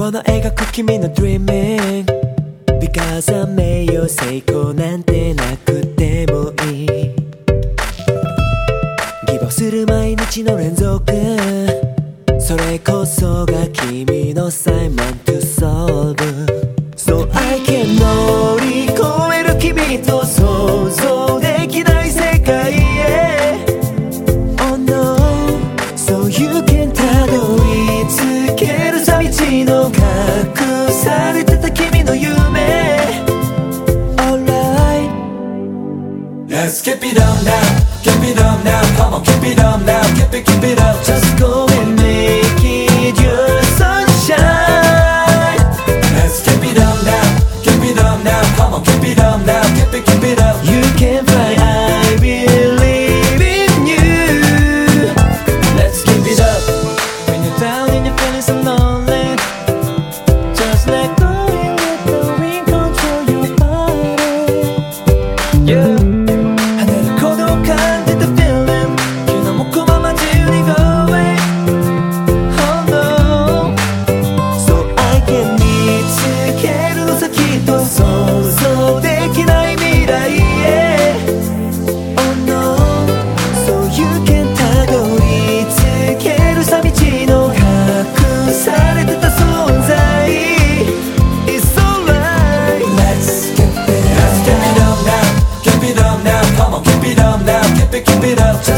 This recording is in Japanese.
をの描く君の Dreaming Because I made you 成功なんてなくてもいい。希望する毎日の連続。それこそが君のサイマン to solve So I can 乗り越える君と想像。Let's keep it up now, keep it up now, come on, keep it up now, keep it, keep it up, just go in. keep it up.